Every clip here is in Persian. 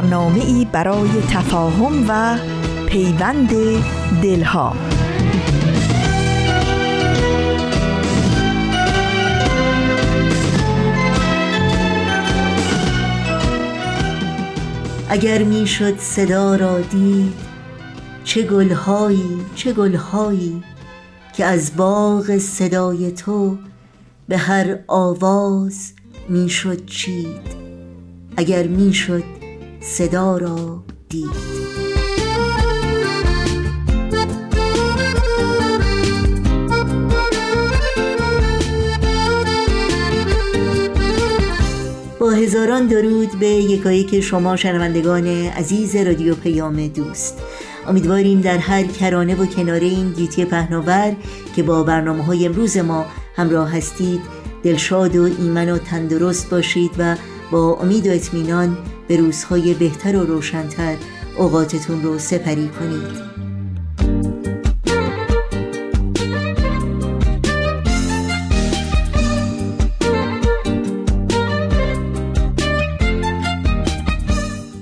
برنامه ای برای تفاهم و پیوند دلها. اگر می‌شد صدا را دید چه گلهایی چه گلهایی که از باغ صدای تو به هر آواز می‌شد چید. اگر می‌شد صدا را دید. با هزاران درود به یکایی که شما شنوندگان عزیز رادیو پیام دوست. امیدواریم در هر کرانه و کناره این گیتی پهناور که با برنامه های امروز ما همراه هستید دلشاد و ایمن و تندرست باشید و با امید و اطمینان به روزهای بهتر و روشنتر اوقاتتون رو سپری کنید.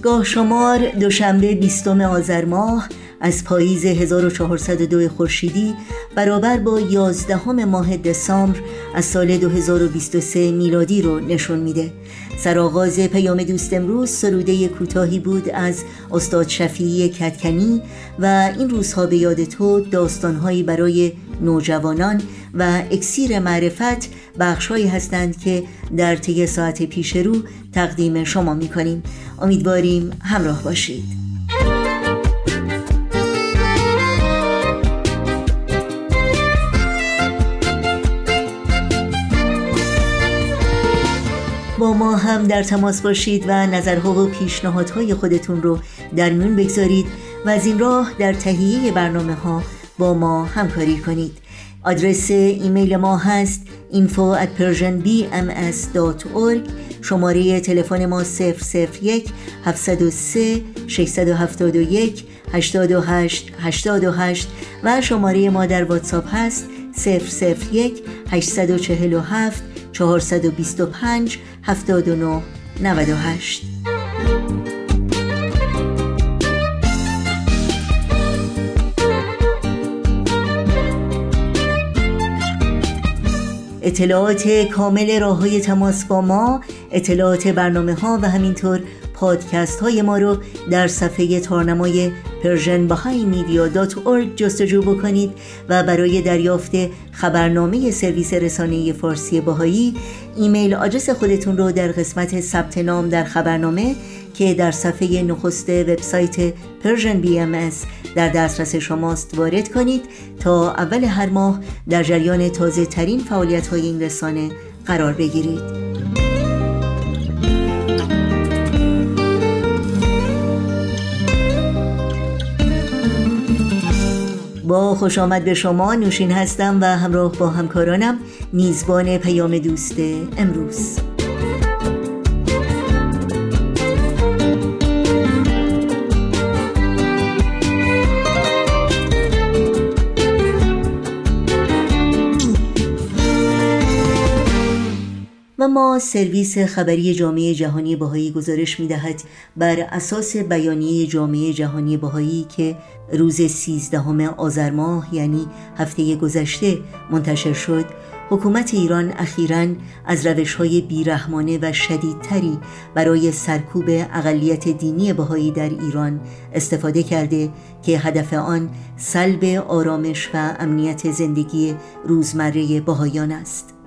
گاه شمار دوشنبه بیستم آذر ماه از پاییز 1402 خورشیدی برابر با 11 ماه دسامبر از سال 2023 میلادی رو نشون میده. سرآغاز پیام دوست امروز سروده کوتاهی بود از استاد شفیعی کتکنی و این روزها به یاد تو داستانهایی برای نوجوانان و اکسیر معرفت بخشهایی هستند که در طی ساعت پیش رو تقدیم شما می‌کنیم. امیدواریم همراه باشید. ما هم در تماس باشید و نظرها و پیشنهادهای خودتون رو در میون بگذارید و از این راه در تهیه برنامه ها با ما همکاری کنید. آدرس ایمیل ما هست info at persianbms.org شماره تلفن ما 001 703 671 828 828 و شماره ما در واتساپ هست 001 847 425 79 98 اطلاعات کامل راه های تماس با ما اطلاعات برنامه ها و همینطور پادکست های ما رو در صفحه تارنمای persianbahaimedia.org جستجو بکنید و برای دریافت خبرنامه سرویس رسانه فارسی باهایی ایمیل آدرس خودتون رو در قسمت ثبت نام در خبرنامه که در صفحه نخست وبسایت Persian BMS در دسترس شماست وارد کنید تا اول هر ماه در جریان تازه ترین فعالیت های این رسانه قرار بگیرید. با خوش آمد به شما نوشین هستم و همراه با همکارانم. میزبان پیام دوست امروز. و ما سرویس خبری جامعه جهانی باهایی گزارش می دهد بر اساس بیانیه جامعه جهانی باهایی که روز 13 آذر ماه یعنی هفته گذشته منتشر شد. حکومت ایران اخیرا از روش های بیرحمانه و شدیدتری برای سرکوب اقلیت دینی بهایی در ایران استفاده کرده که هدف آن سلب آرامش و امنیت زندگی روزمره بهایان است.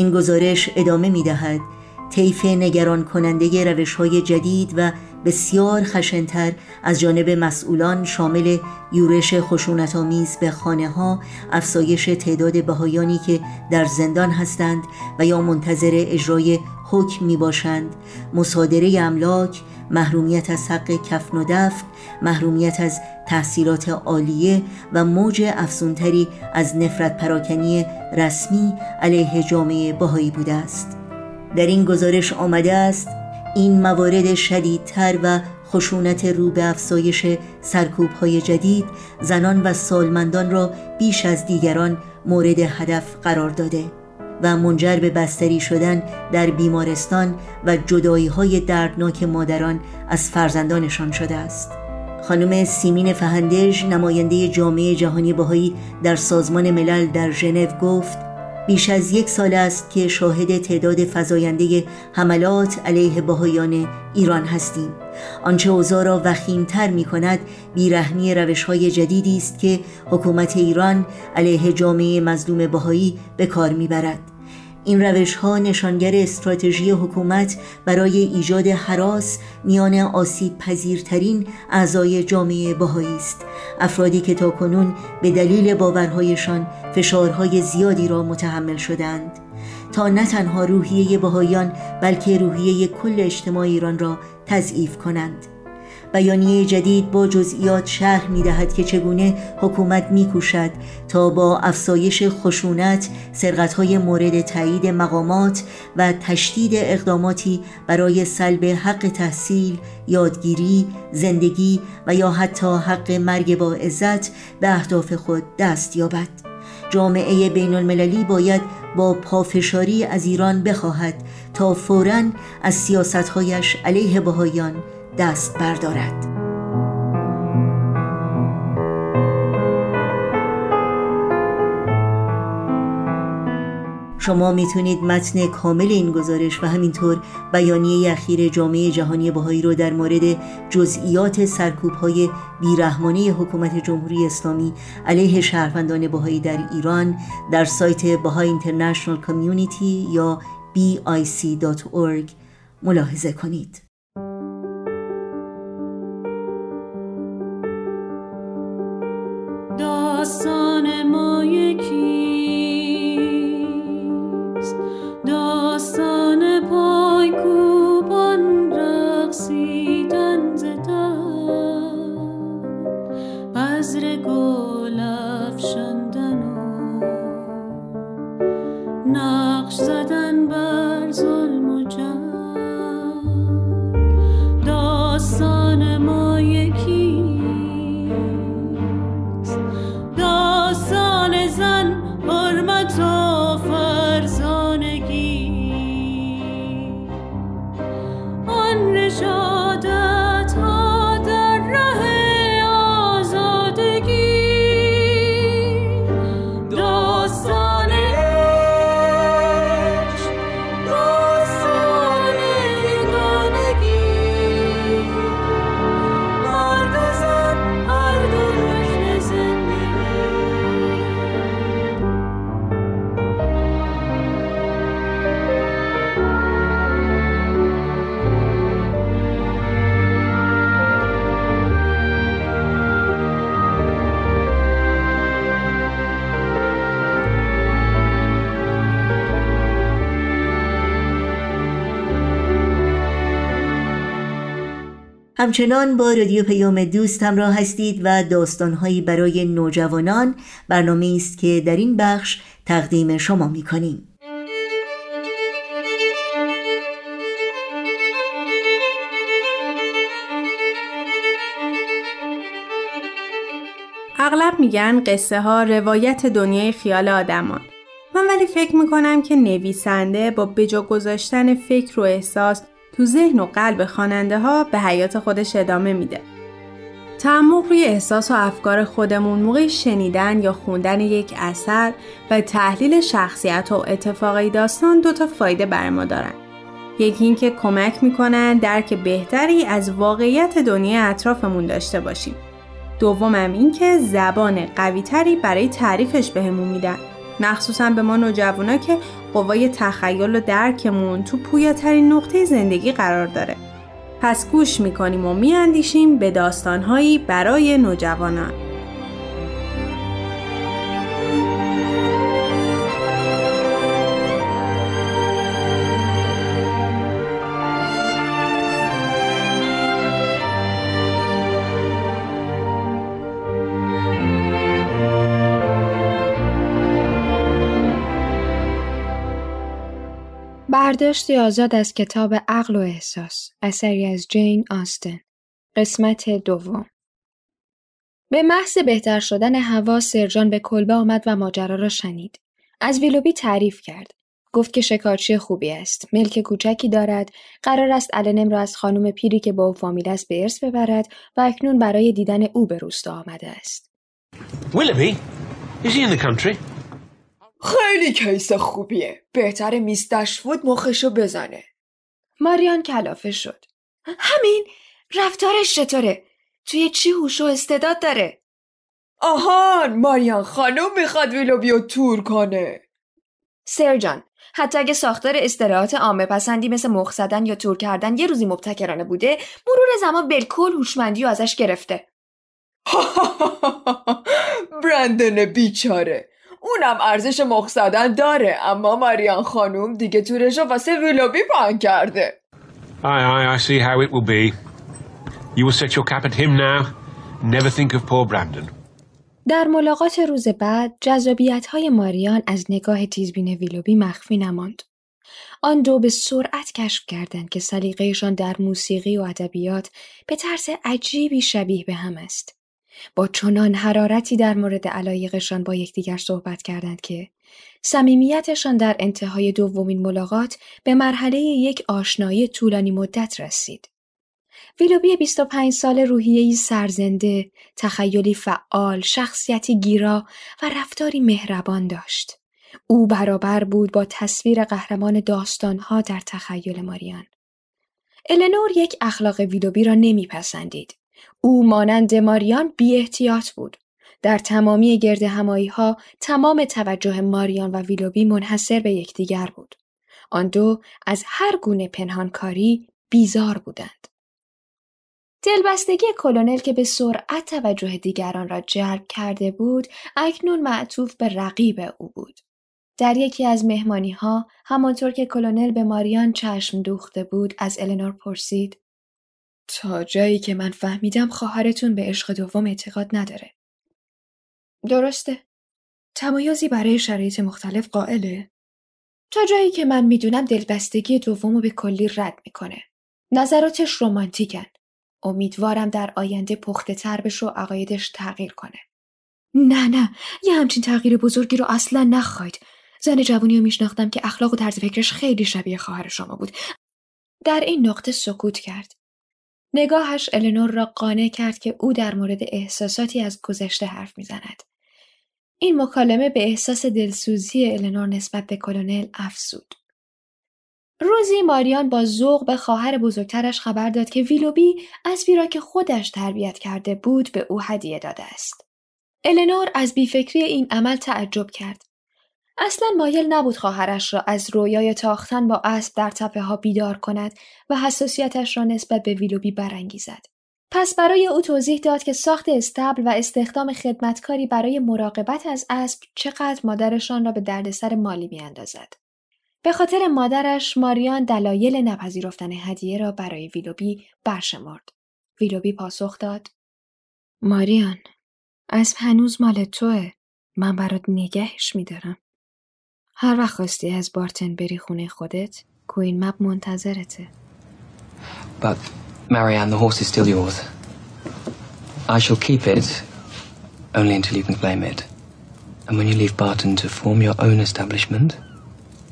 این گزارش ادامه می دهد طیف نگران کننده روش های جدید و بسیار خشنتر از جانب مسئولان شامل یورش خشونتآمیز به خانه ها افزایش تعداد بهایانی که در زندان هستند و یا منتظر اجرای حکم می باشند مصادره املاک محرومیت از حق کفن و دفن محرومیت از تحصیلات عالیه و موج افزونتری از نفرت پراکنی رسمی علیه جامعه باهایی بوده است. در این گزارش آمده است این موارد شدیدتر و خشونت رو به افزایش سرکوب های جدید زنان و سالمندان را بیش از دیگران مورد هدف قرار داده. و منجر به بستری شدن در بیمارستان و جدایی های دردناک مادران از فرزندانشان شده است. خانم سیمین فهندج نماینده جامعه جهانی بهایی در سازمان ملل در ژنو گفت بیش از یک سال است که شاهد تعداد فزاینده حملات علیه بهایان ایران هستیم. آنچه اوضاع را وخیمتر می کند بیرحمی روش های جدیدی است که حکومت ایران علیه جامعه مظلوم بهایی به کار می‌برد. این روش ها نشانگر استراتژی حکومت برای ایجاد حراس میان آسیب پذیرترین اعضای جامعه بهایی است. افرادی که تا کنون به دلیل باورهایشان فشارهای زیادی را متحمل شدند تا نه تنها روحیه بهاییان بلکه روحیه کل اجتماع ایران را تضعیف کنند بیانیه جدید با جزئیات شرح می دهد که چگونه حکومت می کوشد تا با افزایش خشونت، های مورد تایید مقامات و تشدید اقداماتی برای سلب حق تحصیل، یادگیری، زندگی و یا حتی حق مرگ با عزت به اهداف خود دست یابد. جامعه بین المللی باید با پافشاری از ایران بخواهد تا فوراً از سیاستهایش علیه بهایان دست بردارد. شما می‌تونید متن کامل این گزارش و همینطور بیانیه اخیر جامعه جهانی بهایی رو در مورد جزئیات سرکوب های بیرحمانه حکومت جمهوری اسلامی علیه شهروندان بهایی در ایران در سایت بهای اینترنشنال کمیونیتی یا bic.org ملاحظه کنید. همچنان با رادیو پیام دوست همراه هستید و داستانهایی برای نوجوانان برنامه است که در این بخش تقدیم شما می کنیم. اغلب میگن قصه ها روایت دنیای خیال آدمان. من ولی فکر می‌کنم که نویسنده با بجا گذاشتن فکر و احساس تو ذهن و قلب خواننده ها به حیات خودش ادامه میده. تعمق روی احساس و افکار خودمون موقع شنیدن یا خوندن یک اثر و تحلیل شخصیت و اتفاقی داستان دو تا فایده بر ما دارن. یکی اینکه کمک می‌کنن درک بهتری از واقعیت دنیا اطرافمون داشته باشیم. دومم اینکه زبان قویتری برای تعریفش بهمون میدن. مخصوصا به ما نوجوانا که قوای تخیل و درکمون تو پویاترین نقطه زندگی قرار داره. پس گوش می‌کنیم و میاندیشیم به داستانهایی برای نوجوانان. برداشتی آزاد از کتاب عقل و احساس اثری از جین آستن. قسمت دوم. به محض بهتر شدن هوا سرجان به کلبه آمد و ماجرا را شنید. از ویلوبی تعریف کرد. گفت که شکارچی خوبی است. ملک کوچکی دارد. قرار است النم را از خانم پیری که با او فامیل است به ارث ببرد و اکنون برای دیدن او به روستا آمده است. Willoughby? Is he in? خیلی case خوبیه. بهتره Miss دشوود مخشو بزنه. ماریان کلافه شد. همین؟ رفتارش چطوره؟ توی چی هوش و استعداد داره؟ آهان! ماریان خانم می‌خواد ویلوبیو تور کنه. سرجان حتی اگه ساختار اصطلاحات عامه پسندی مثل مخ زدن یا تور کردن یه روزی مبتکرانه بوده مرور زمان بالکل هوشمندی و ازش گرفته. برندن بیچاره. اونم ارزش مخ زدن داره اما ماریان خانم دیگه تورشو واسه ویلوبی پان کرده aye, I see how it will be. You will set your cap at him now. Never think of poor Brandon. در ملاقات روز بعد جذابیت های ماریان از نگاه تیزبین ویلوبی مخفی نماند. آن دو به سرعت کشف کردند که سلیقهشان در موسیقی و ادبیات به طرز عجیبی شبیه به هم است. با چنان حرارتی در مورد علایقشان با یکدیگر صحبت کردند که صمیمیتشان در انتهای دومین ملاقات به مرحله یک آشنایی طولانی مدت رسید. ویلوبی 25 سال روحیه‌ای سرزنده، تخیلی فعال، شخصیتی گیرا و رفتاری مهربان داشت. او برابر بود با تصویر قهرمان داستانها در تخیل ماریان. النور یک اخلاق ویلوبی را نمیپسندید. او مانند ماریان بی احتیاط بود. در تمامی گرد همایی ها تمام توجه ماریان و ویلوبی منحصر به یکدیگر بود. آن دو از هر گونه پنهانکاری بیزار بودند. دلبستگی کلونل که به سرعت توجه دیگران را جلب کرده بود اکنون معطوف به رقیب او بود. در یکی از مهمانی ها همانطور که کلونل به ماریان چشم دوخته بود از النور پرسید تا جایی که من فهمیدم خواهرتون به عشق دوم اعتقاد نداره. درسته. تمایزی برای شرایط مختلف قائله. تا جایی که من می‌دونم دلبستگی دومو به کلی رد می‌کنه. نظراتش رومانتیکن. امیدوارم در آینده پخته تر بشه و عقایدش تغییر کنه. نه نه یه همچین تغییر بزرگی رو اصلا نخواید. زن جوانی رو میشناختم که اخلاق و طرز فکرش خیلی شبیه خواهر شما بود. در این نقطه سکوت کرد. نگاهش النور را قانع کرد که او در مورد احساساتی از گذشته حرف می‌زند. این مکالمه به احساس دلسوزی النور نسبت به کلونل افزود. روزی ماریان با ذوق به خواهر بزرگترش خبر داد که ویلوبی از را که خودش تربیت کرده بود به او هدیه داده است. النور از بیفکری این عمل تعجب کرد. اصلا مایل نبود خواهرش را از رویای تاختن با اسب در تپه ها بیدار کند و حساسیتش را نسبت به ویلوبی برانگیزد. پس برای او توضیح داد که ساخت استبل و استخدام خدمتکاری برای مراقبت از اسب چقدر مادرشان را به دردسر مالی میاندازد. به خاطر مادرش ماریان دلایل نپذیرفتن هدیه را برای ویلوبی برشمرد. ویلوبی پاسخ داد: ماریان، اسب هنوز مال توه. من برات نگهش میدارم. هر وقت خواستی از بارتن بری خونه خودت کوین مپ منتظرته But, Marianne, the horse is still yours. I shall keep it only until you can claim it. And when you leave Barton to form your own establishment,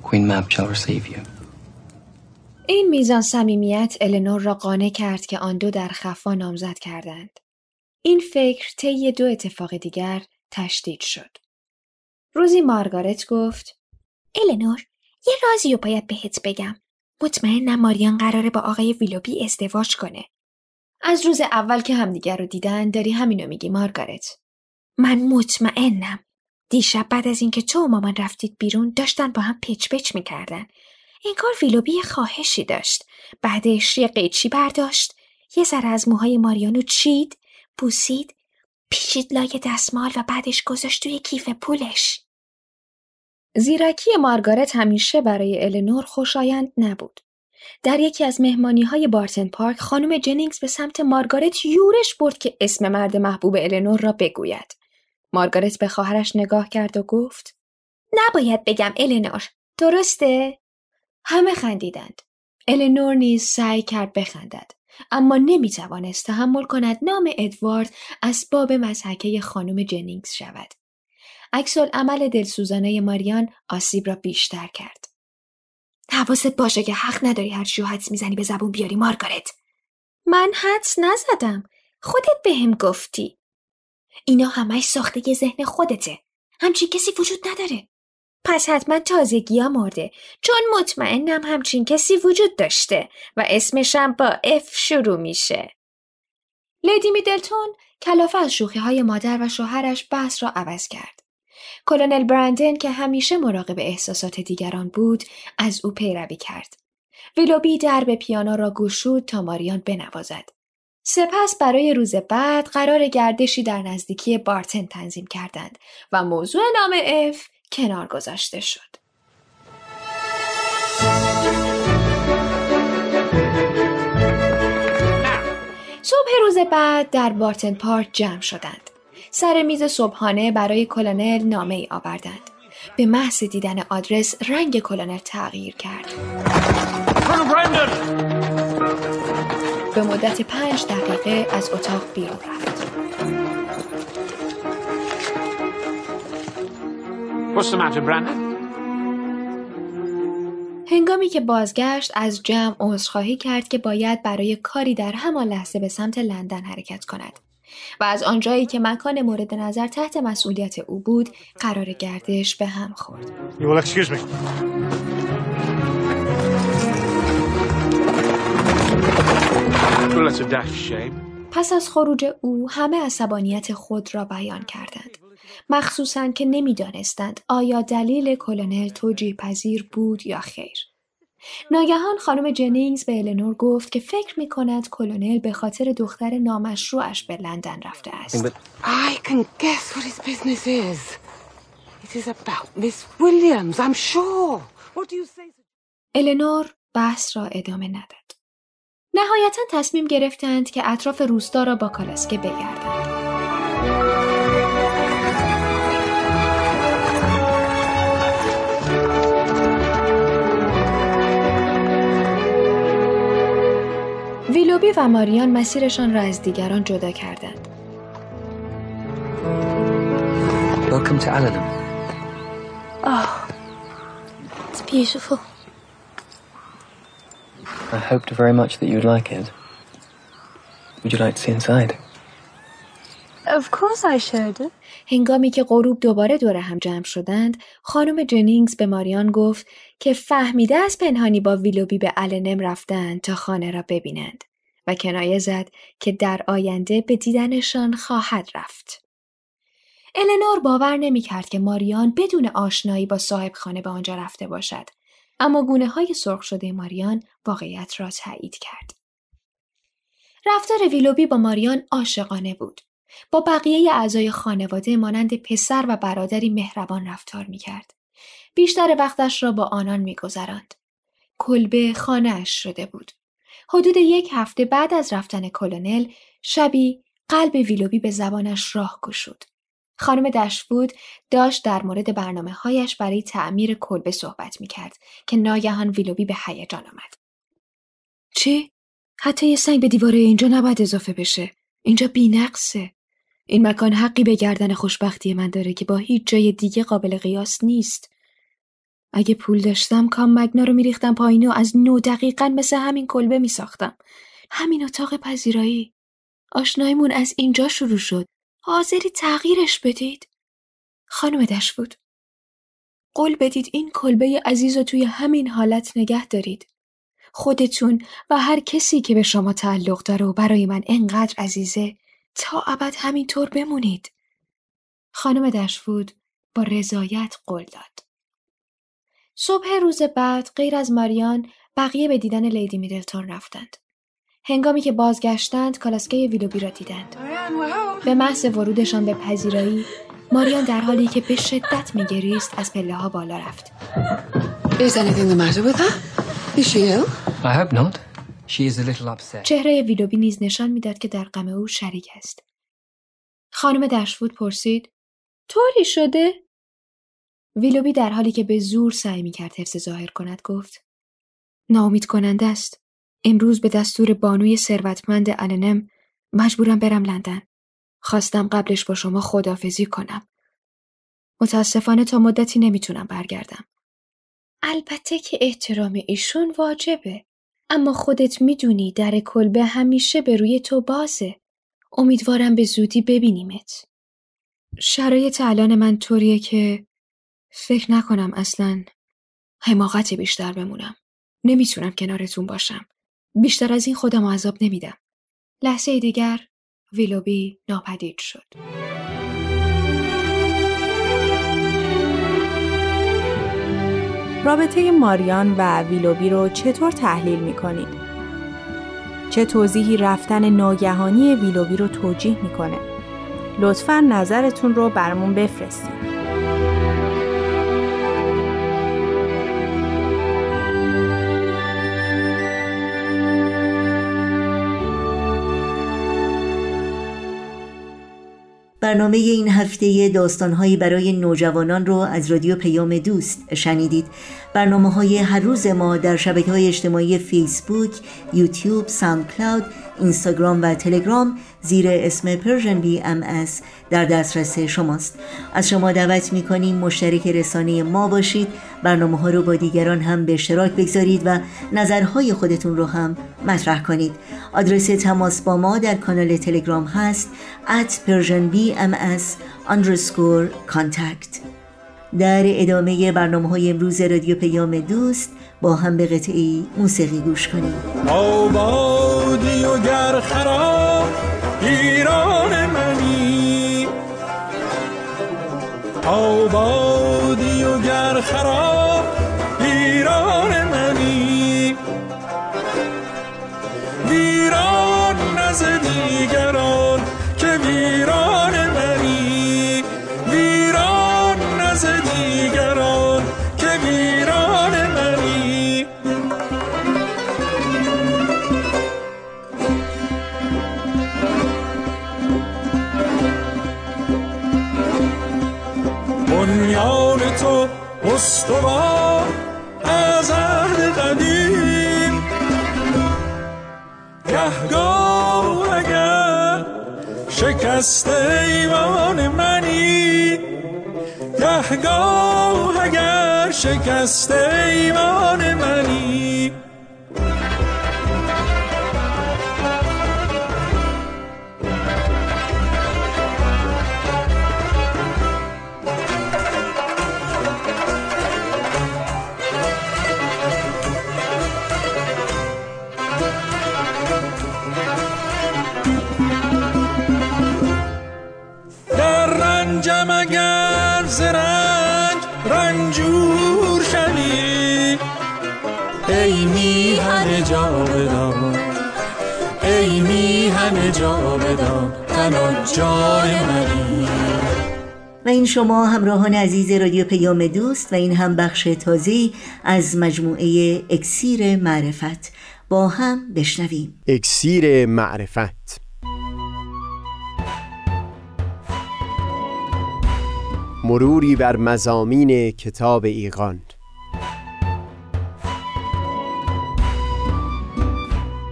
Queen Mab shall receive you. این میزان صمیمیت النور را قانع کرد که آن دو در خفا نامزد کردند. این فکر طی دو اتفاق دیگر تشدید شد. روزی مارگارت گفت النور یه رازی رو باید بهت بگم. مطمئنم ماریان قراره با آقای ویلوبی ازدواج کنه. از روز اول که همدیگر رو دیدن داری همینو میگی مارگارت. من مطمئنم. دیشب بعد از اینکه تو و مامان رفتید بیرون داشتن با هم پچ پچ می‌کردن. انگار ویلوبی خواهشی داشت بعدش یه قیچی برداشت یه ذره از موهای ماریانو چید بوسید پیچید لای دستمال و بعدش گذاشت توی کیف پولش زیرکی مارگارت همیشه برای النور خوشایند نبود. در یکی از مهمانی های بارتن پارک خانم جنینگز به سمت مارگارت یورش برد که اسم مرد محبوب النور را بگوید. مارگارت به خواهرش نگاه کرد و گفت نباید بگم النور درسته؟ همه خندیدند. النور نیز سعی کرد بخندد. اما نمی توانست تحمل کند نام ادوارد اسباب مزحکه خانم جنینگز شود. عکس عمل دلسوزانه ماریان آسیب را بیشتر کرد. حواست باشه که حق نداری هر چیو حدس می‌زنی به زبون بیاری مارگارت. من حدس نزدم. خودت بهم گفتی. اینا همش ساخته ذهن خودته. همچین کسی وجود نداره. پس حتما تازگی ها مرده چون مطمئنم همچین کسی وجود داشته و اسمشم با F شروع میشه. لیدی میدلتون کلافه از شوخی های مادر و شوهرش بحث را عوض کرد. کلنل برندن که همیشه مراقب احساسات دیگران بود از او پیروی کرد. ویلوبی درب پیانو را گشود تا ماریان بنوازد. سپس برای روز بعد قرار گردشی در نزدیکی بارتن تنظیم کردند و موضوع نام اف کنار گذاشته شد. صبح روز بعد در بارتن پارک جمع شدند. سر میز صبحانه برای کلونل نامه ای آوردند. به محض دیدن آدرس رنگ کلونل تغییر کرد. به مدت پنج دقیقه از اتاق بیرون رفت. هنگامی که بازگشت از جمع عذرخواهی کرد که باید برای کاری در همان لحظه به سمت لندن حرکت کند. و از آنجایی که مکان مورد نظر تحت مسئولیت او بود قرار گردش به هم خورد. پس از خروج او همه عصبانیت خود را بیان کردند. مخصوصا که نمی‌دانستند آیا دلیل کلونل توجیه پذیر بود یا خیر. ناگهان خانم جنینگز به النور گفت که فکر می کند کلونل به خاطر دختر نامشروعش به لندن رفته است. I can guess what his business is. It is about Miss Williams, I'm sure. What do you say? النور بحث را ادامه نداد. نهایتا تصمیم گرفتند که اطراف روستا را با کالاسکه بگردند. ویلوبی و ماریان مسیرشان را از دیگران جدا کردند. Welcome to Allenham. Oh, it's beautiful. I hoped very much that you'd like it. Would you like to see inside? Of course I should. هنگامی که غروب دوباره دور هم جمع شدند، خانم جنینگز به ماریان گفت که فهمیده از پنهانی با ویلوبی به النم رفتند تا خانه را ببینند و کنایه زد که در آینده به دیدنشان خواهد رفت. النور باور نمی کرد که ماریان بدون آشنایی با صاحب خانه به آنجا رفته باشد. اما گونه های سرخ شده ماریان واقعیت را تایید کرد. رفتار ویلوبی با ماریان عاشقانه بود. با بقیه اعضای خانواده مانند پسر و برادری مهربان رفتار می کرد. بیشتر وقتش را با آنان می گذراند. کلبه خانهاش شده بود. حدود یک هفته بعد از رفتن کلونل شبی قلب ویلوبی به زبانش راه گشود. خانم دشفود داشت در مورد برنامه هایش برای تعمیر کلبه صحبت می کرد که ناگهان ویلوبی به هیجان آمد. چی؟ حتی یه سنگ به دیواره اینجا نباید اضافه بشه. اینجا بینقصه. این مکان حقی به گردن خوشبختی من داره که با هیچ جای دیگه قابل قیاس نیست. اگه پول داشتم کام مگنا رو میریختم پایین و از نو دقیقا مثل همین کلبه میساختم. همین اتاق پذیرایی. آشنایمون از اینجا شروع شد. حاضری تغییرش بدید؟ خانم دشفود. قول بدید این کلبه عزیز رو توی همین حالت نگه دارید. خودتون و هر کسی که به شما تعلق داره و برای من انقدر عزیزه تا ابد همینطور بمونید. خانم دشفود با رضایت قول داد. صبح روز بعد غیر از ماریان بقیه به دیدن لیدی میدلتون رفتند. هنگامی که بازگشتند کالاسکه ویلوبی را دیدند. به محض ورودشان به پذیرایی ماریان در حالی که به شدت میگریست از پله ها بالا رفت. چهره ویلوبی نیز نشان می‌داد که در غم او شریک است. خانم دشفود پرسید طوری شده؟ ویلوبی در حالی که به زور سعی می کرد حفظ ظاهر کند گفت ناامید کننده است. امروز به دستور بانوی ثروتمند النم مجبورم برم لندن. خواستم قبلش با شما خدافزی کنم. متاسفانه تا مدتی نمی‌تونم برگردم. البته که احترام ایشون واجبه. اما خودت می‌دونی در کلبه همیشه به روی تو بازه. امیدوارم به زودی ببینیمت. شرایط الان من طوریه که فکر نکنم اصلا حماقت بیشتر بمونم. نمی‌تونم کنارتون باشم. بیشتر از این خودم عذاب نمیدم. لحظه دیگر ویلوبی ناپدید شد. رابطه ماریان و ویلوبی رو چطور تحلیل می کنید؟ چه توضیحی رفتن ناگهانی ویلوبی رو توجیه می‌کنه؟ لطفا نظرتون رو برمون بفرستید. برنامه این هفته داستانهایی برای نوجوانان رو از رادیو پیام دوست شنیدید. برنامه های هر روز ما در شبکه های اجتماعی فیسبوک، یوتیوب، ساند کلاود، اینستاگرام و تلگرام زیر اسم Persian BMS در دسترس شماست. از شما دعوت می‌کنیم مشترک رسانه ما باشید. برنامه ها رو با دیگران هم به اشتراک بگذارید و نظرهای خودتون رو هم مطرح کنید. آدرس تماس با ما در کانال تلگرام هست at persianbms underscore contact. در ادامه برنامه های امروز رادیو پیام دوست با هم به قطعی موسیقی گوش کنیم. آبادی و گر خراب ایران منی. آبادی و گر خراب ایران منی. ویران نز شکست ایوان منی. گهگاه اگر شکست ایوان منی میهن جاودان تنها جای منی. و این شما همراهان عزیز رادیو پیام دوست و این هم بخش تازه از مجموعه اکسیر معرفت با هم بشنویم. اکسیر معرفت. مروری بر مزامین کتاب ایقان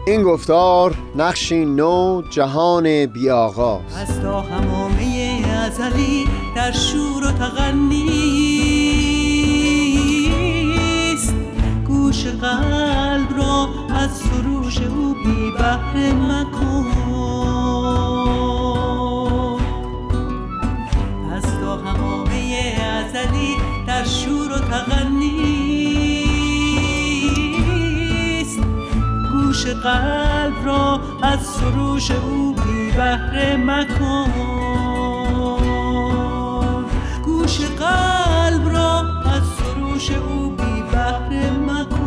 این گفتار نقشی نو جهان بی آغاز از تا همامه ازلی در شور و تغنیست گوش قلب را از سروش او بی بهره مکن. از تا همامه ازلی در شور و تغنیست قلب را از سروش او بی بهره مکن. گوش قلب را از سروش او بی بهره مکن.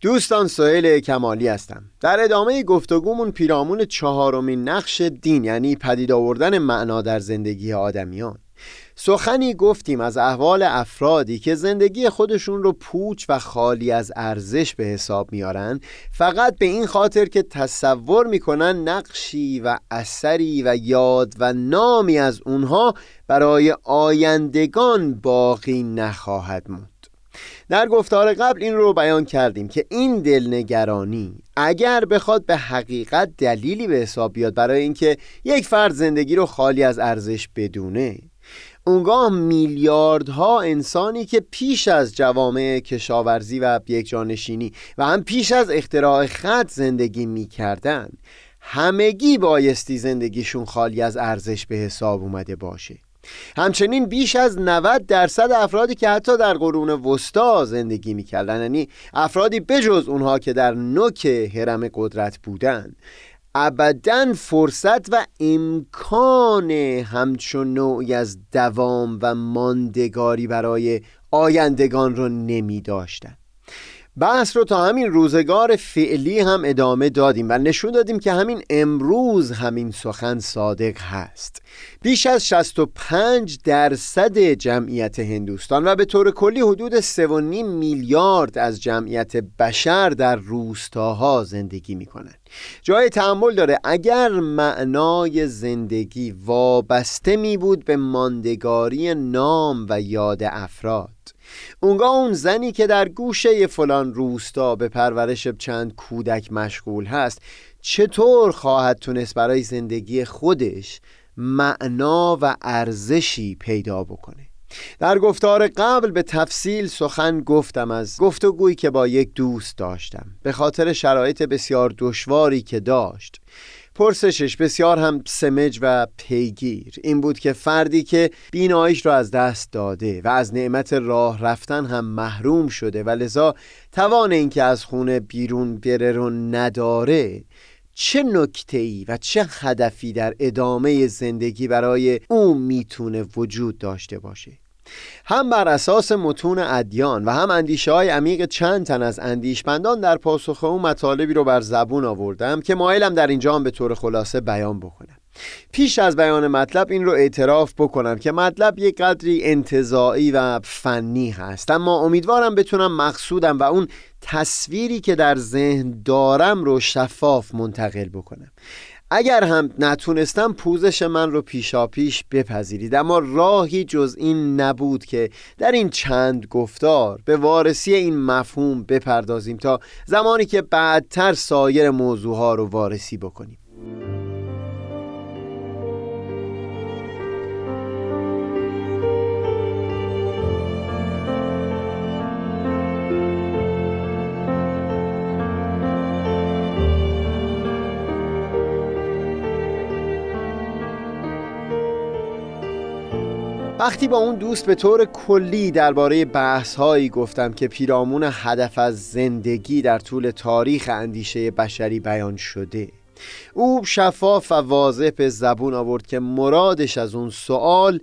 دوستان سهیل کمالی هستم. در ادامه گفتگومون پیرامون چهارمین نقش دین یعنی پدید آوردن معنا در زندگی آدمیان. سخنی گفتیم از احوال افرادی که زندگی خودشون رو پوچ و خالی از ارزش به حساب میارن فقط به این خاطر که تصور می‌کنن نقشی و اثری و یاد و نامی از اونها برای آیندگان باقی نخواهد موند. در گفتار قبل این رو بیان کردیم که این دلنگرانی اگر بخواد به حقیقت دلیلی به حساب بیاد برای اینکه یک فرد زندگی رو خالی از ارزش بدونه اونگاه میلیاردها انسانی که پیش از جوامع کشاورزی و یکجانشینی و هم پیش از اختراع خط زندگی می‌کردن همگی بایستی زندگیشون خالی از ارزش به حساب اومده باشه. همچنین بیش از 90 درصد افرادی که حتی در قرون وسطا زندگی می‌کردن یعنی افرادی بجز اونها که در نوک حرم قدرت بودن. ابدا فرصت و امکان همچون نوعی از دوام و ماندگاری برای آیندگان رو نمی داشتن بحث رو تا همین روزگار فعلی هم ادامه دادیم و نشون دادیم که همین امروز همین سخن صادق هست. بیش از 65 درصد جمعیت هندوستان و به طور کلی حدود 3.5 میلیارد از جمعیت بشر در روستاها زندگی می کنند جای تحمل داره. اگر معنای زندگی وابسته می بود به ماندگاری نام و یاد افراد اونگاه اون زنی که در گوشه فلان روستا به پرورش چند کودک مشغول هست چطور خواهد تونست برای زندگی خودش معنا و ارزشی پیدا بکنه؟ در گفتار قبل به تفصیل سخن گفتم از گفتگویی که با یک دوست داشتم به خاطر شرایط بسیار دشواری که داشت. پرسشش بسیار هم سمج و پیگیر. این بود که فردی که بینایش را از دست داده و از نعمت راه رفتن هم محروم شده و لذا توان اینکه از خونه بیرون بره رو نداره چه نکته ای و چه هدفی در ادامه زندگی برای او می‌تونه وجود داشته باشه؟ هم بر اساس متون ادیان و هم اندیشه های عمیق چند تن از اندیشمندان در پاسخ او مطالبی رو بر زبون آوردم که مایلم در اینجا هم به طور خلاصه بیان بکنم. پیش از بیان مطلب این رو اعتراف بکنم که مطلب یک قدری انتظاعی و فنی هست اما امیدوارم بتونم مقصودم و اون تصویری که در ذهن دارم رو شفاف منتقل بکنم. اگر هم نتونستم پوزش من رو پیشا پیش بپذیرید. اما راهی جز این نبود که در این چند گفتار به وارسی این مفهوم بپردازیم تا زمانی که بعدتر سایر موضوعها رو وارسی بکنیم. وقتی با اون دوست به طور کلی درباره بحث هایی گفتم که پیرامون هدف از زندگی در طول تاریخ اندیشه بشری بیان شده او شفاف و واضح به زبون آورد که مرادش از اون سوال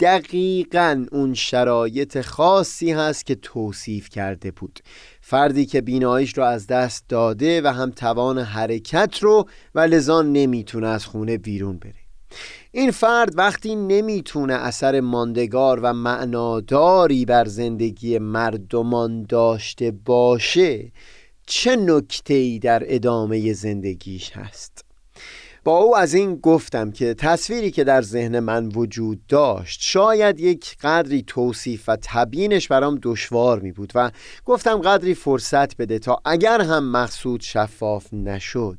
دقیقا اون شرایط خاصی هست که توصیف کرده بود. فردی که بینایش رو از دست داده و هم توان حرکت رو و لذا نمی‌تونه از خونه بیرون بره. این فرد وقتی نمی‌تونه اثر ماندگار و معناداری بر زندگی مردمان داشته باشه چه نکته در ادامه زندگیش هست؟ با او از این گفتم که تصویری که در ذهن من وجود داشت شاید یک قدری توصیف و تبیینش برام دشوار می بود و گفتم قدری فرصت بده تا اگر هم مقصود شفاف نشد.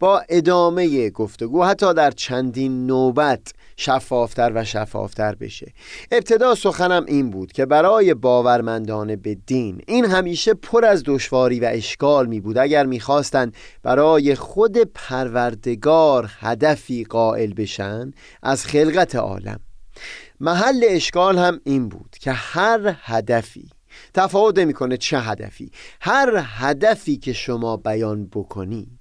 با ادامه گفتگو حتی در چندین نوبت شفافتر و شفافتر بشه. ابتدا سخنم این بود که برای باورمندان به دین این همیشه پر از دشواری و اشکال می بود. اگر می‌خواستند برای خود پروردگار هدفی قائل بشن از خلقت عالم. محل اشکال هم این بود که هر هدفی تفاوت می‌کنه چه هدفی هر هدفی که شما بیان بکنی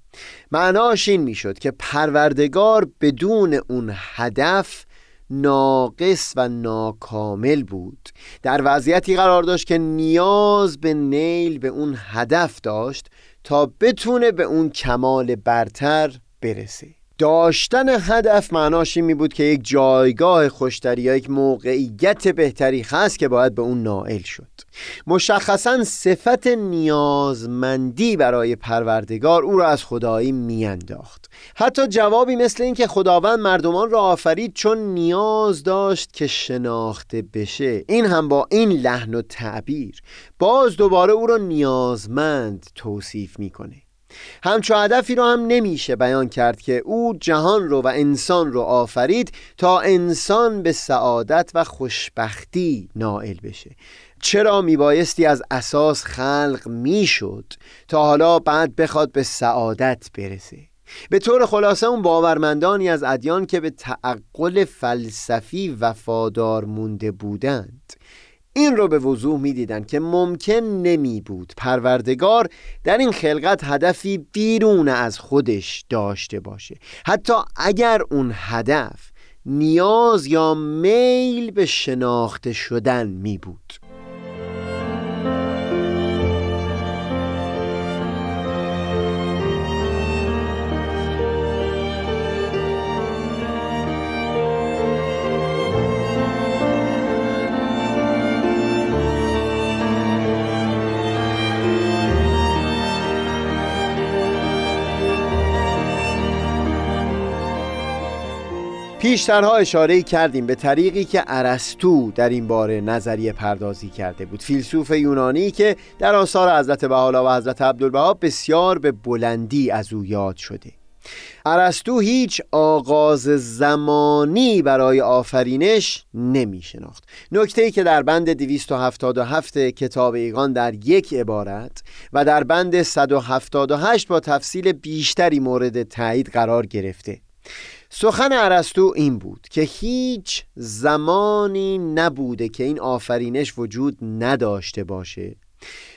معناش این می‌شد که پروردگار بدون اون هدف ناقص و ناکامل بود. در وضعیتی قرار داشت که نیاز به نیل به اون هدف داشت تا بتونه به اون کمال برتر برسه. داشتن هدف معناش این می بود که یک جایگاه خوشتری یا یک موقعیت بهتری هست که باید به اون نائل شد. مشخصا صفت نیازمندی برای پروردگار او را از خدایی میانداخت. حتی جوابی مثل این که خداوند مردمان را آفرید چون نیاز داشت که شناخته بشه. این هم با این لحن و تعبیر. باز دوباره او را نیازمند توصیف می‌کنه. همچو هدفی رو هم نمیشه بیان کرد که او جهان رو و انسان رو آفرید تا انسان به سعادت و خوشبختی نائل بشه. چرا میبایستی از اساس خلق می‌شد تا حالا بعد بخواد به سعادت برسه؟ به طور خلاصه اون باورمندانی از ادیان که به تعقل فلسفی وفادار مونده بودند. این رو به وضوح می‌دیدن که ممکن نمی بود پروردگار در این خلقت هدفی بیرون از خودش داشته باشه. حتی اگر اون هدف نیاز یا میل به شناخته شدن می بود پیشترها اشاره کردیم به طریقی که ارسطو در این باره نظریه پردازی کرده بود. فیلسوف یونانی که در آثار حضرت بهاءالله و حضرت عبدالبها بسیار به بلندی از او یاد شده. ارسطو هیچ آغاز زمانی برای آفرینش نمی شناخت نکته ای که در بند 277 کتاب ایگان در یک عبارت و در بند 178 با تفصیل بیشتری مورد تایید قرار گرفته. سخن ارسطو این بود که هیچ زمانی نبوده که این آفرینش وجود نداشته باشه.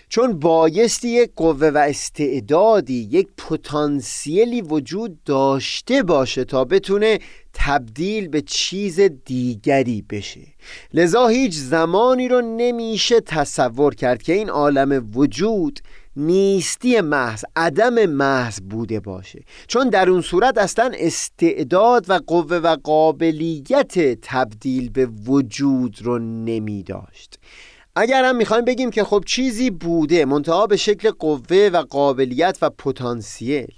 چون بایستی یک قوه و استعدادی یک پتانسیلی وجود داشته باشه تا بتونه تبدیل به چیز دیگری بشه. لذا هیچ زمانی رو نمیشه تصور کرد که این عالم وجود نیستی محض عدم محض بوده باشه. چون در اون صورت اصلا استعداد و قوه و قابلیت تبدیل به وجود رو نمی داشت. اگر هم می‌خوایم بگیم که خب چیزی بوده منتها به شکل قوه و قابلیت و پتانسیل.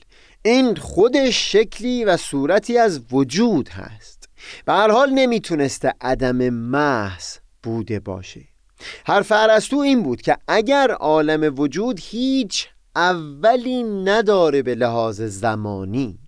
این خودش شکلی و صورتی از وجود هست. به هر حال نمی‌تونسته عدم محض بوده باشه. حرف ارسطو این بود که اگر عالم وجود هیچ اولی نداره به لحاظ زمانی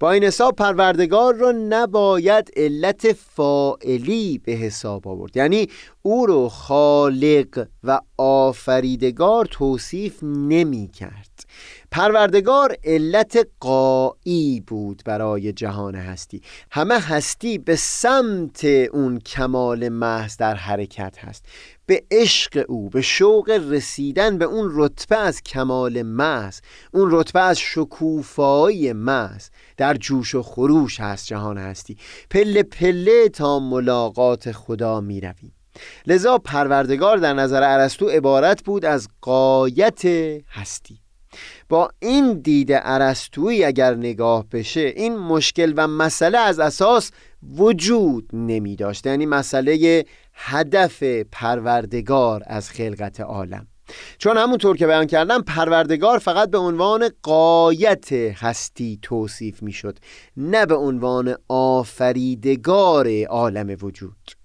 با این حساب پروردگار را نباید علت فائلی به حساب آورد. یعنی او رو خالق و آفریدگار توصیف نمی کرد. پروردگار علت قایی بود برای جهان هستی. همه هستی به سمت اون کمال محض در حرکت هست. به عشق او به شوق رسیدن به اون رتبه از کمال محض اون رتبه از شکوفایی محض. در جوش و خروش هست جهان هستی. پله پله تا ملاقات خدا می رویم لذا پروردگار در نظر ارسطو عبارت بود از قایت هستی. با این دید ارسطویی اگر نگاه بشه این مشکل و مسئله از اساس وجود نمی داشت یعنی مسئله هدف پروردگار از خلقت عالم. چون همونطور که بیان کردم پروردگار فقط به عنوان قایت هستی توصیف می شد نه به عنوان آفریدگار عالم وجود.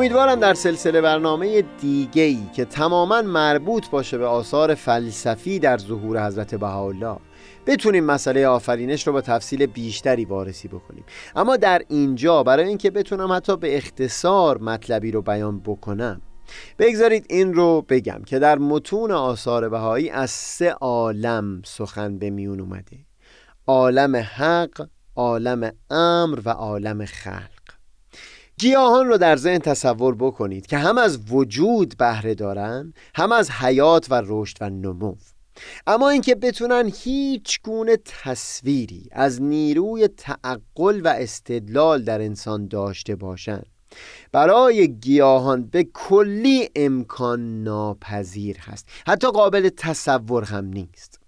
امیدوارم در سلسله برنامه دیگه ای که تماما مربوط باشه به آثار فلسفی در ظهور حضرت بهاءالله بتونیم مسئله آفرینش رو با تفصیل بیشتری وارسی بکنیم. اما در اینجا برای اینکه بتونم حتی به اختصار مطلبی رو بیان بکنم بگذارید این رو بگم که در متون آثار بهایی از سه عالم سخن به میون اومده. عالم حق، عالم امر و عالم خلق. گیاهان رو در ذهن تصور بکنید که هم از وجود بهره دارن هم از حیات و رشد و نمو. اما اینکه بتونن هیچ گونه تصویری از نیروی تعقل و استدلال در انسان داشته باشند برای گیاهان به کلی امکان ناپذیر هست. حتی قابل تصور هم نیست.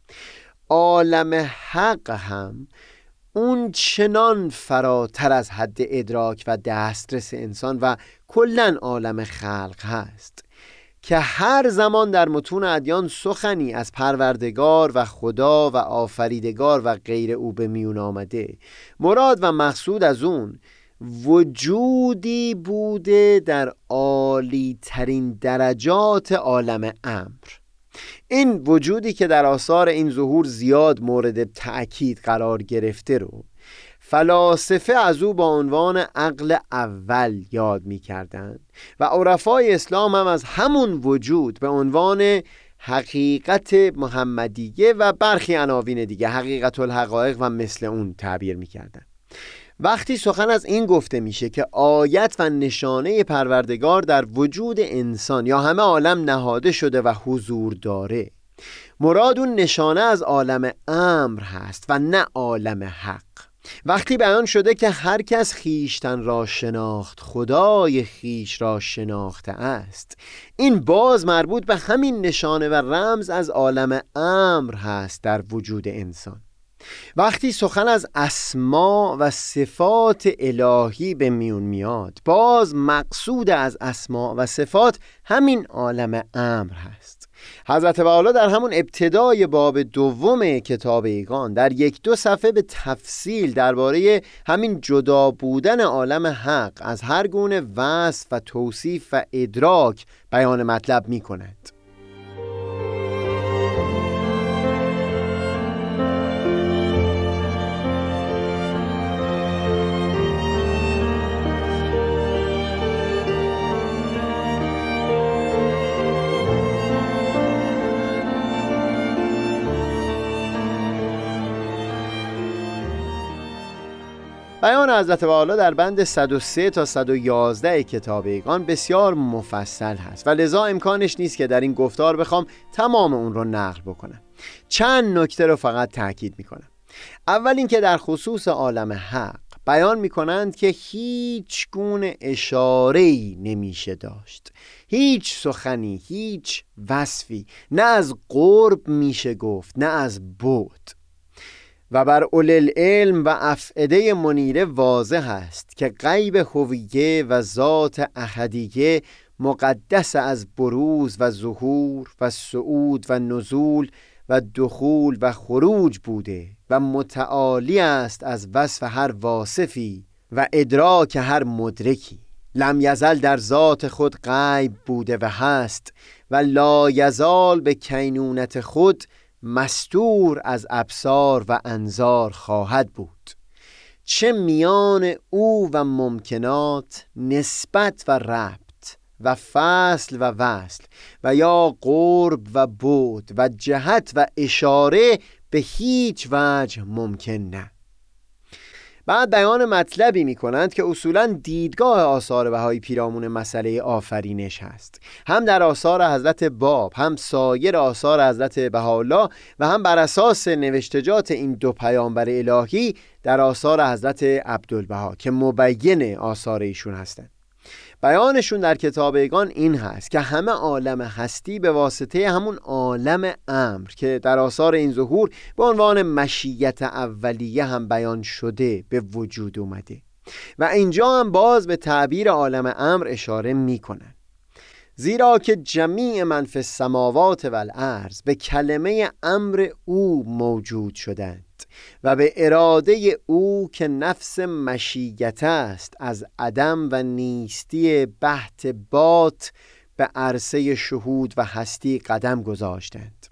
عالم حق هم اون چنان فراتر از حد ادراک و دسترس انسان و کلا عالم خلق هست که هر زمان در متون ادیان سخنی از پروردگار و خدا و آفریدگار و غیر او به میون آمده مراد و مقصود از اون وجودی بوده در عالی ترین درجات عالم امر. این وجودی که در آثار این ظهور زیاد مورد تأکید قرار گرفته رو فلاسفه از او با عنوان عقل اول یاد می کردن و عرفای اسلام هم از همون وجود به عنوان حقیقت محمدیه و برخی عناوین دیگه حقیقت الحقایق و مثل اون تعبیر می کردن. وقتی سخن از این گفته میشه که آیت و نشانه پروردگار در وجود انسان یا همه عالم نهاده شده و حضور داره مراد اون نشانه از عالم امر هست و نه عالم حق. وقتی بیان شده که هر کس خیشتن را شناخت خدای خیش را شناخته است این باز مربوط به همین نشانه و رمز از عالم امر هست در وجود انسان. وقتی سخن از اسما و صفات الهی به میون میاد باز مقصود از اسما و صفات همین عالم امر هست. حضرت والا در همون ابتدای باب دوم کتاب ایگان در یک دو صفحه به تفصیل درباره همین جدا بودن عالم حق از هر گونه وصف و توصیف و ادراک بیان مطلب می کند بیان حضرت والا در بند 103 تا 111 کتاب ایگان بسیار مفصل هست و لذا امکانش نیست که در این گفتار بخوام تمام اون رو نقل بکنم. چند نکته رو فقط تاکید می‌کنم. اول اینکه در خصوص عالم حق بیان می‌کنند که هیچ گونه اشاره نمیشه داشت. هیچ سخنی هیچ وصفی. نه از قرب میشه گفت نه از بود و بر اول علم و افعده منیره واضح است که غیب هویه و ذات احدیه مقدس از بروز و ظهور و صعود و نزول و دخول و خروج بوده و متعالی است از وصف هر واصفی و ادراک هر مدرکی. لم یزل در ذات خود غیب بوده و هست و لا یزال به کینونت خود مستور از ابصار و انظار خواهد بود. چه میان او و ممکنات نسبت و ربط و فصل و وصل و یا قرب و بود و جهت و اشاره به هیچ وجه ممکن نه. بعد بیان مطلبی می کنند که اصولا دیدگاه آثار بهای پیرامون مسئله آفرینش هست. هم در آثار حضرت باب هم سایر آثار حضرت بهاءالله و هم بر اساس نوشتجات این دو پیامبر الهی در آثار حضرت عبدالبها که مبین آثار ایشون هستند. بیانشون در کتابگان این هست که همه عالم هستی به واسطه همون عالم امر که در آثار این ظهور به عنوان مشیت اولیه هم بیان شده به وجود اومده و اینجا هم باز به تعبیر عالم امر اشاره می کنن. زیرا که جمیع من فی السماوات و الارض به کلمه امر او موجود شدند و به اراده او که نفس مشیت است از عدم و نیستی بحت بات به عرصه شهود و هستی قدم گذاشتند.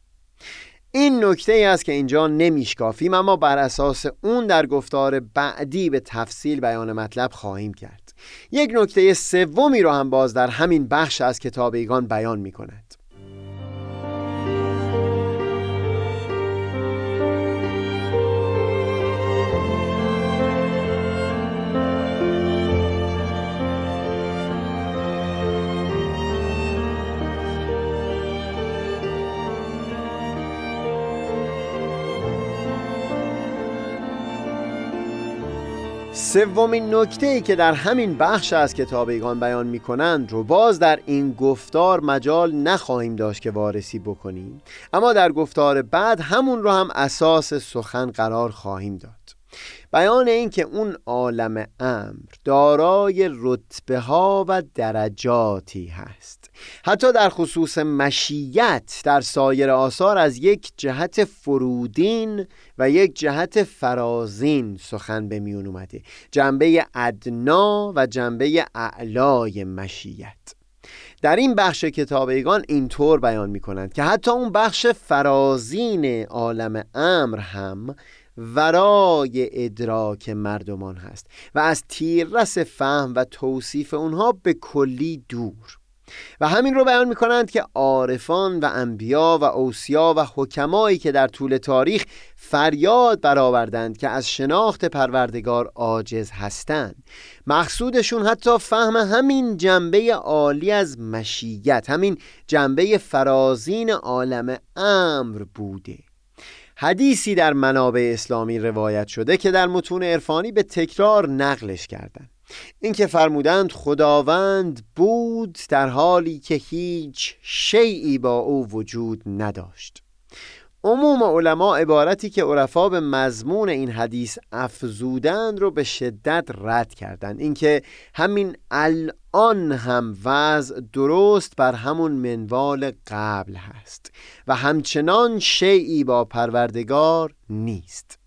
این نکته ای است که اینجا نمیشکافیم اما بر اساس اون در گفتار بعدی به تفصیل بیان مطلب خواهیم کرد. یک نکته سومی رو هم باز در همین بخش از کتاب ایگان بیان می کند سومین نکته ای که در همین بخش از کتاب ایگان بیان می کنند رو باز در این گفتار مجال نخواهیم داشت که وارسی بکنیم. اما در گفتار بعد همون رو هم اساس سخن قرار خواهیم داد. بیان این که اون عالم امر دارای رتبه ها و درجاتی هست. حتی در خصوص مشیت در سایر آثار از یک جهت فرودین و یک جهت فرازین سخن به میون اومده. جنبه ادنا و جنبه اعلای مشیت. در این بخش کتابیگان اینطور بیان می کنند که حتی اون بخش فرازین عالم امر هم ورای ادراک مردمان هست و از تیررس فهم و توصیف اونها به کلی دور. و همین رو بیان می کنند که عارفان و انبیا و اوسیا و حکمایی که در طول تاریخ فریاد برآوردند که از شناخت پروردگار عاجز هستند. مقصودشون حتی فهم همین جنبه عالی از مشیت همین جنبه فرازین عالم امر بوده. حدیثی در منابع اسلامی روایت شده که در متون عرفانی به تکرار نقلش کردند اینکه فرمودند خداوند بود در حالی که هیچ شیعی با او وجود نداشت. عموم علما عبارتی که عرفا به مضمون این حدیث افزودند رو به شدت رد کردند. اینکه همین الان هم وضع درست بر همون منوال قبل هست و همچنان شیعی با پروردگار نیست.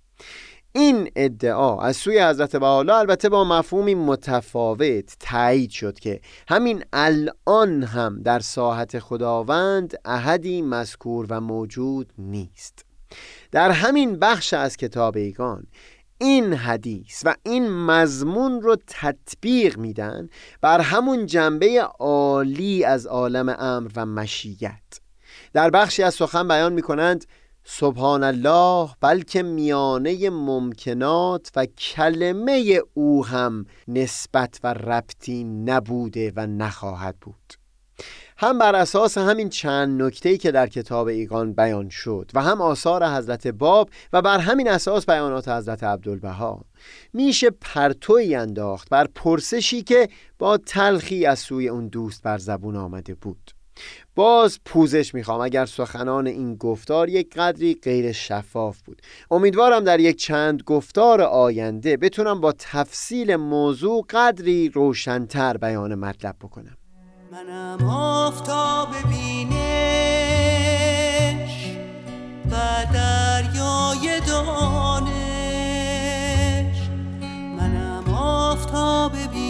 این ادعا از سوی حضرت بحالا البته با مفهومی متفاوت تایید شد که همین الان هم در ساحت خداوند احدی مذکور و موجود نیست. در همین بخش از کتاب ایگان این حدیث و این مضمون رو تطبیق میدن بر همون جنبه عالی از عالم امر و مشیت. در بخشی از سخن بیان می‌کنند سبحان الله بلکه میانه ممکنات و کلمه او هم نسبت و ربطی نبوده و نخواهد بود. هم بر اساس همین چند نکته که در کتاب ایگان بیان شد و هم آثار حضرت باب و بر همین اساس بیانات حضرت عبدالبها. میشه پرتوی انداخت بر پرسشی که با تلخی از سوی اون دوست بر زبون آمده بود. باز پوزش می‌خوام. اگر سخنان این گفتار یک قدری غیر شفاف بود. امیدوارم در یک چند گفتار آینده بتونم با تفصیل موضوع قدری روشنتر بیان مطلب بکنم. منم آفتاب بینش و دریای دانش. منم آفتاب بینش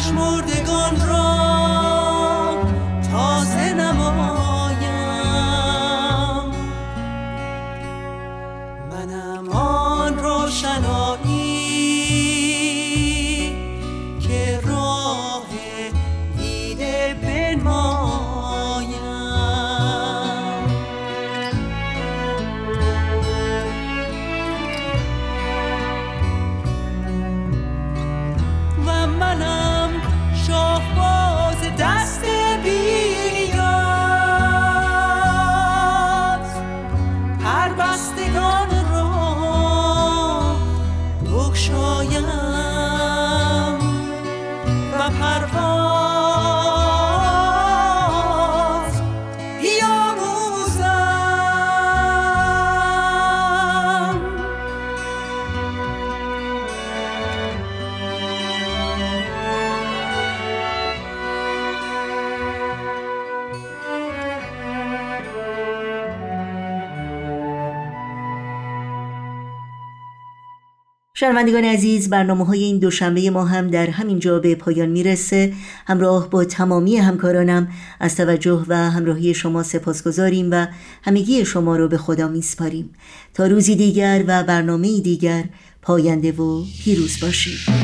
پشمردگان را شنوندگان عزیز برنامه های این دوشنبه ما هم در همین جا به پایان می‌رسه. همراه با تمامی همکارانم از توجه و همراهی شما سپاسگزاریم و همگی شما رو به خدا میسپاریم. تا روزی دیگر و برنامه دیگر پاینده و پیروز باشید.